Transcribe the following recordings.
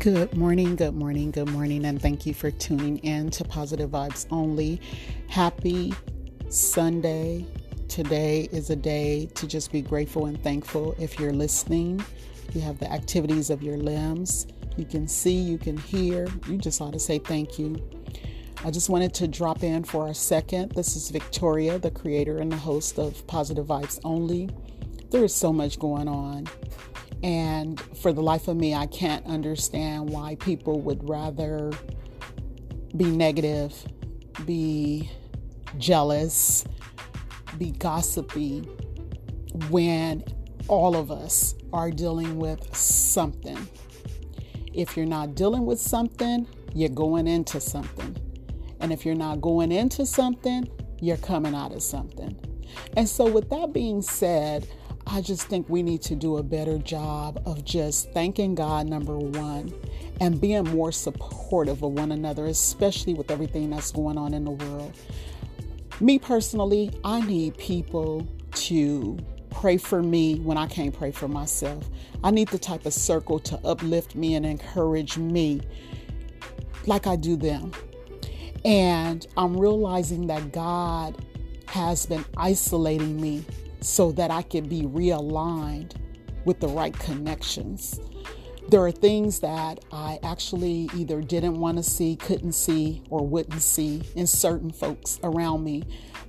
Good morning, good morning, good morning, and thank you for tuning in to Positive Vibes Only. Happy Sunday. Today is a day to just be grateful and thankful. If you're listening, you have the activities of your limbs. You can see, you can hear. You just ought to say thank you. I just wanted to drop in for a second. This is Victoria, the creator and the host of Positive Vibes Only. There is so much going on and for the life of me, I can't understand why people would rather be negative, be jealous, be gossipy when all of us are dealing with something. If you're not dealing with something, you're going into something. And if you're not going into something, you're coming out of something. And so, with that being said, I just think we need to do a better job of just thanking God, number one, and being more supportive of one another, especially with everything that's going on in the world. Me personally, I need people to pray for me when I can't pray for myself. I need the type of circle to uplift me and encourage me like I do them. And I'm realizing that God has been isolating me so that I can be realigned with the right connections. There are things that I actually either didn't want to see, couldn't see, or wouldn't see in certain folks around me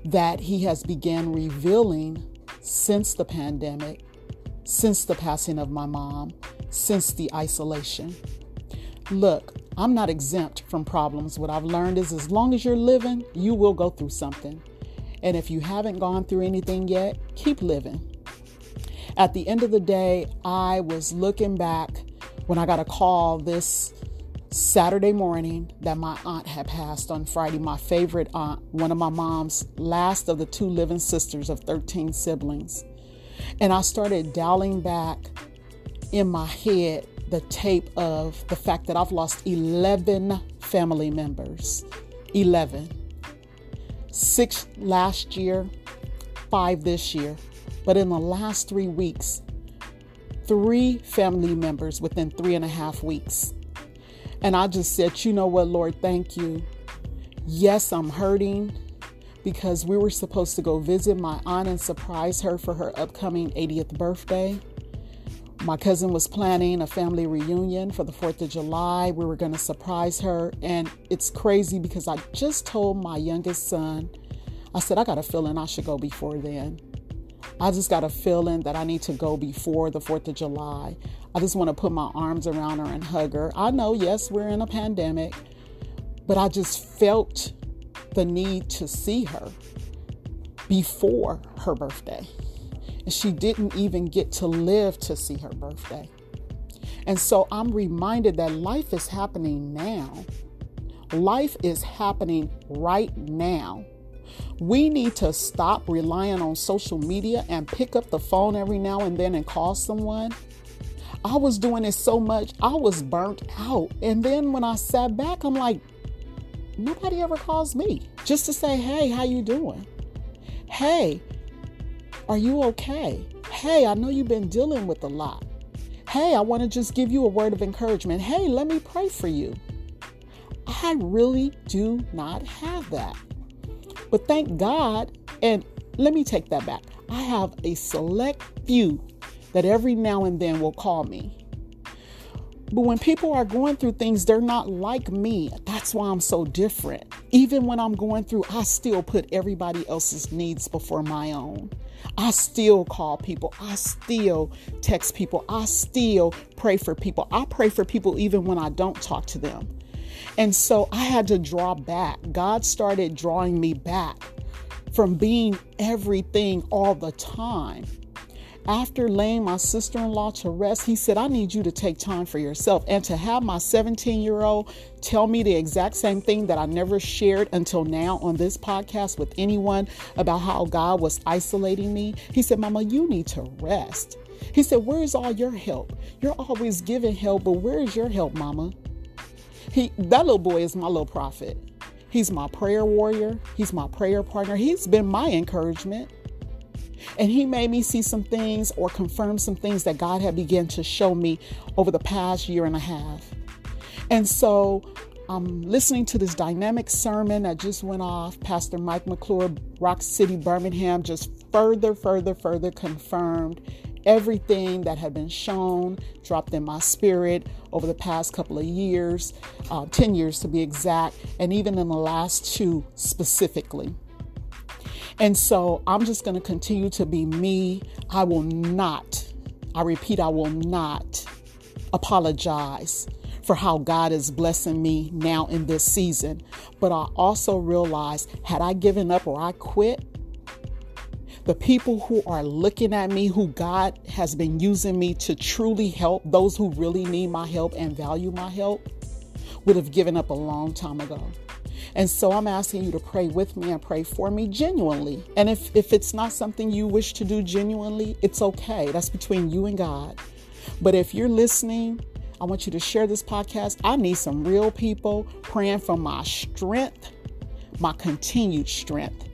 that he has began revealing since the pandemic, since the passing of my mom, since the isolation. Look, I'm not exempt from problems. What I've learned is as long as you're living, you will go through something. And if you haven't gone through anything yet, keep living. At the end of the day, I was looking back when I got a call this Saturday morning that my aunt had passed on Friday, my favorite aunt, one of my mom's last of the two living sisters of 13 siblings. And I started dialing back in my head the tape of the fact that I've lost 11 family members. 11 six last year, five this year. But in the last three weeks, three family members within three and a half weeks. And I just said, you know what, Lord, thank you. Yes, I'm hurting because we were supposed to go visit my aunt and surprise her for her upcoming 80th birthday. My cousin was planning a family reunion for the 4th of July. We were going to surprise her. And it's crazy because I just told my youngest son, I said, I got a feeling I should go before then. I just got a feeling that I need to go before the 4th of July. I just want to put my arms around her and hug her. I know, yes, we're in a pandemic, but I just felt the need to see her before her birthday. And she didn't even get to live to see her birthday. And so I'm reminded that life is happening now. Life is happening right now. We need to stop relying on social media and pick up the phone every now and then and call someone. I was doing it so much, I was burnt out. And then when I sat back, I'm like, nobody ever calls me just to say, hey, how you doing? Hey, are you okay? Hey, I know you've been dealing with a lot. Hey, I want to just give you a word of encouragement. Hey, let me pray for you. I really do not have that. But thank God, and let me take that back. I have a select few that every now and then will call me but when people are going through things, they're not like me. That's why I'm so different. Even when I'm going through, I still put everybody else's needs before my own. I still call people. I still text people. I still pray for people. I pray for people even when I don't talk to them. And so I had to draw back. God started drawing me back from being everything all the time after laying my sister in law to rest, he said, I need you to take time for yourself. And to have my 17 year old tell me the exact same thing that I never shared until now on this podcast with anyone about how God was isolating me, he said, Mama, you need to rest. He said, Where's all your help? You're always giving help, but where is your help, Mama? He that little boy is my little prophet. He's my prayer warrior. He's my prayer partner. He's been my encouragement. And he made me see some things or confirm some things that God had begun to show me over the past year and a half. And so I'm listening to this dynamic sermon that just went off. Pastor Mike McClure, Rock City, Birmingham, just further, further, further confirmed everything that had been shown, dropped in my spirit over the past couple of years, uh, 10 years to be exact, and even in the last two specifically. And so I'm just going to continue to be me. I will not, I repeat, I will not apologize for how God is blessing me now in this season. But I also realize had I given up or I quit, the people who are looking at me, who God has been using me to truly help, those who really need my help and value my help, would have given up a long time ago. And so I'm asking you to pray with me and pray for me genuinely. And if, if it's not something you wish to do genuinely, it's okay. That's between you and God. But if you're listening, I want you to share this podcast. I need some real people praying for my strength, my continued strength.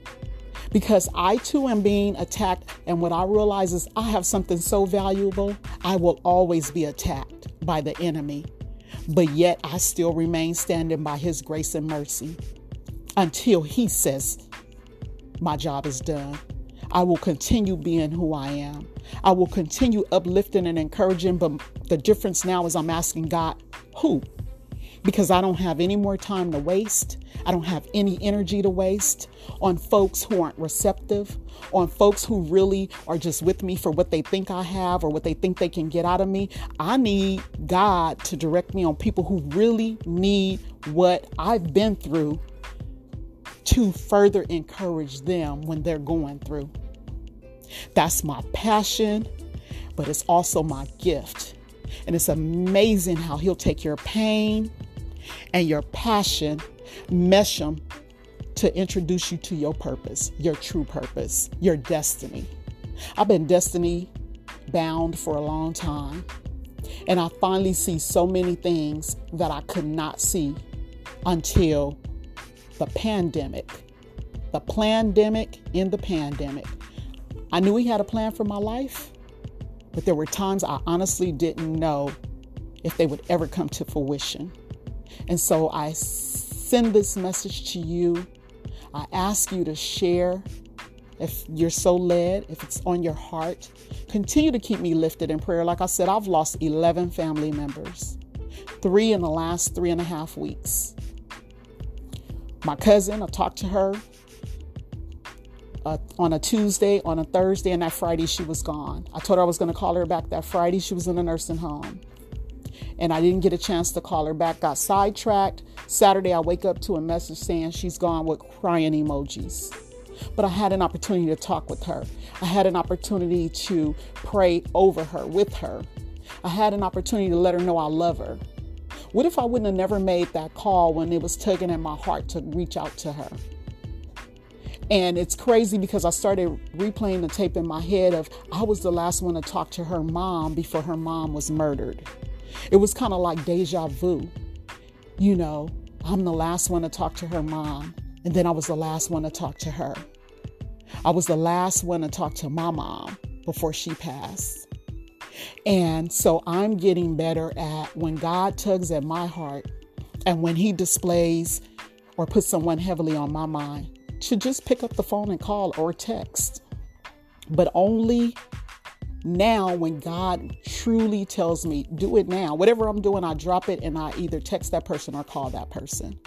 Because I too am being attacked, and what I realize is I have something so valuable, I will always be attacked by the enemy but yet I still remain standing by His grace and mercy until He says, My job is done. I will continue being who I am. I will continue uplifting and encouraging, but the difference now is I'm asking God, who? Because I don't have any more time to waste. I don't have any energy to waste on folks who aren't receptive, on folks who really are just with me for what they think I have or what they think they can get out of me. I need God to direct me on people who really need what I've been through to further encourage them when they're going through. That's my passion, but it's also my gift. And it's amazing how he'll take your pain and your passion, mesh them to introduce you to your purpose, your true purpose, your destiny. I've been destiny bound for a long time. And I finally see so many things that I could not see until the pandemic. The pandemic in the pandemic. I knew he had a plan for my life, but there were times I honestly didn't know if they would ever come to fruition. And so I send this message to you. I ask you to share if you're so led, if it's on your heart. Continue to keep me lifted in prayer. Like I said, I've lost 11 family members, three in the last three and a half weeks. My cousin, I talked to her uh, on a Tuesday, on a Thursday, and that Friday she was gone. I told her I was going to call her back that Friday. She was in a nursing home and I didn't get a chance to call her back. Got sidetracked. Saturday, I wake up to a message saying she's gone with crying emojis. But I had an opportunity to talk with her. I had an opportunity to pray over her, with her. I had an opportunity to let her know I love her. What if I wouldn't have never made that call when it was tugging at my heart to reach out to her? And it's crazy because I started replaying the tape in my head of I was the last one to talk to her mom before her mom was murdered. It was kind of like deja vu. You know, I'm the last one to talk to her mom, and then I was the last one to talk to her. I was the last one to talk to my mom before she passed. And so I'm getting better at when God tugs at my heart and when He displays or puts someone heavily on my mind to just pick up the phone and call or text, but only now when God truly tells me, do it now, whatever I'm doing, I drop it and I either text that person or call that person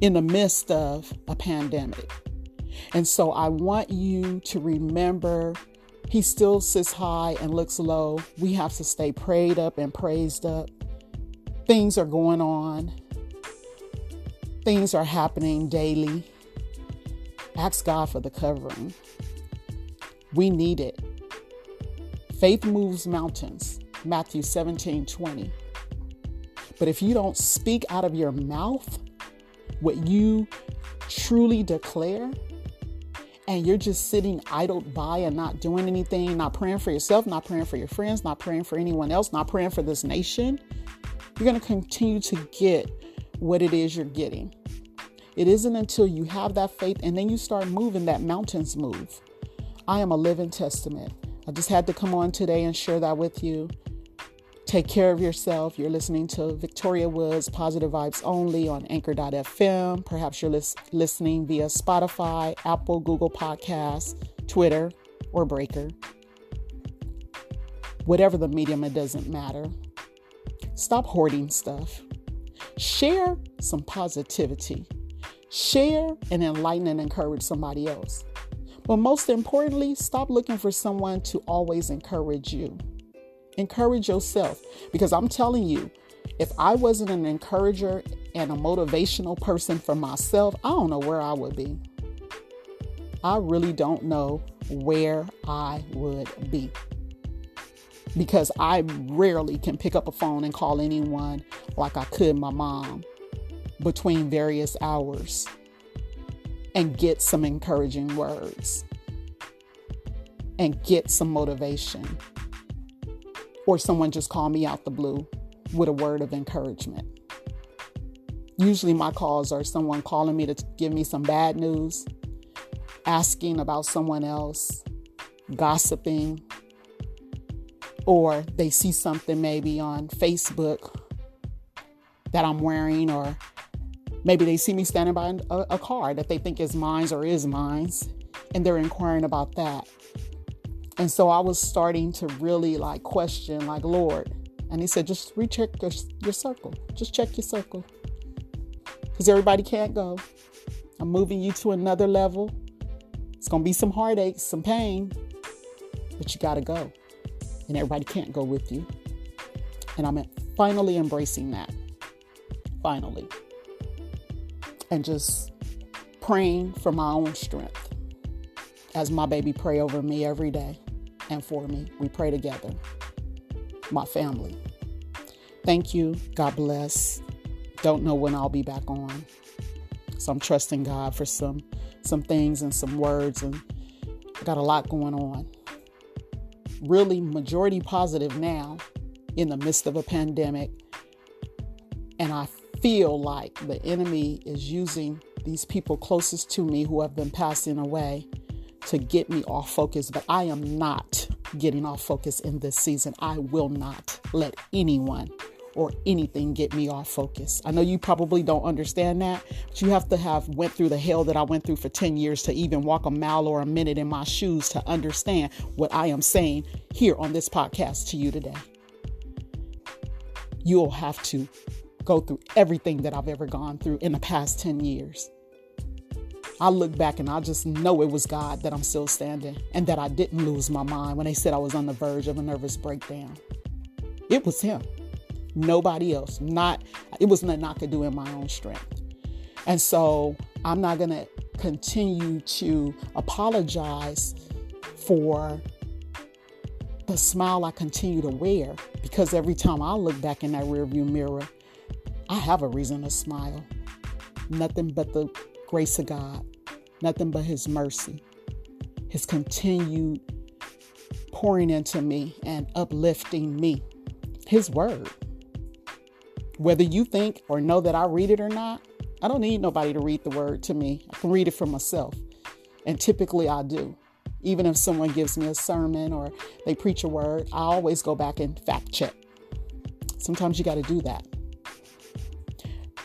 in the midst of a pandemic. And so I want you to remember he still sits high and looks low. We have to stay prayed up and praised up. Things are going on, things are happening daily. Ask God for the covering. We need it. Faith moves mountains, Matthew 17 20. But if you don't speak out of your mouth what you truly declare, and you're just sitting idled by and not doing anything, not praying for yourself, not praying for your friends, not praying for anyone else, not praying for this nation, you're going to continue to get what it is you're getting. It isn't until you have that faith and then you start moving that mountains move. I am a living testament. I just had to come on today and share that with you Take care of yourself. You're listening to Victoria Woods Positive Vibes Only on Anchor.fm. Perhaps you're lis- listening via Spotify, Apple, Google Podcasts, Twitter, or Breaker. Whatever the medium, it doesn't matter. Stop hoarding stuff. Share some positivity. Share and enlighten and encourage somebody else. But most importantly, stop looking for someone to always encourage you. Encourage yourself because I'm telling you, if I wasn't an encourager and a motivational person for myself, I don't know where I would be. I really don't know where I would be. Because I rarely can pick up a phone and call anyone like I could my mom between various hours and get some encouraging words and get some motivation. Or someone just call me out the blue with a word of encouragement. Usually, my calls are someone calling me to give me some bad news, asking about someone else, gossiping, or they see something maybe on Facebook that I'm wearing, or Maybe they see me standing by a, a car that they think is mine or is mine, and they're inquiring about that. And so I was starting to really like question, like, Lord. And he said, just recheck your, your circle. Just check your circle. Because everybody can't go. I'm moving you to another level. It's going to be some heartaches, some pain, but you got to go. And everybody can't go with you. And I'm finally embracing that. Finally and just praying for my own strength as my baby pray over me every day and for me. We pray together, my family. Thank you. God bless. Don't know when I'll be back on. So I'm trusting God for some some things and some words and I got a lot going on. Really majority positive now in the midst of a pandemic. And I feel like the enemy is using these people closest to me who have been passing away to get me off focus, but I am not getting off focus in this season. I will not let anyone or anything get me off focus. I know you probably don't understand that, but you have to have went through the hell that I went through for 10 years to even walk a mile or a minute in my shoes to understand what I am saying here on this podcast to you today. You'll have to go through everything that I've ever gone through in the past 10 years. I look back and I just know it was God that I'm still standing and that I didn't lose my mind when they said I was on the verge of a nervous breakdown. It was Him, nobody else. Not it was nothing I could do in my own strength. And so I'm not going to continue to apologize for the smile I continue to wear because every time I look back in that rearview mirror, I have a reason to smile. Nothing but the grace of God, nothing but His mercy, His continued pouring into me and uplifting me. His word. Whether you think or know that I read it or not, I don't need nobody to read the word to me. I can read it for myself. And typically I do. Even if someone gives me a sermon or they preach a word, I always go back and fact check. Sometimes you got to do that.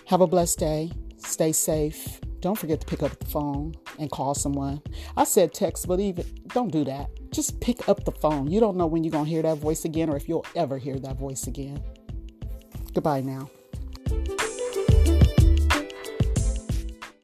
Have a blessed day. Stay safe. Don't forget to pick up the phone and call someone. I said text, but even don't do that. Just pick up the phone. You don't know when you're going to hear that voice again or if you'll ever hear that voice again. Goodbye now.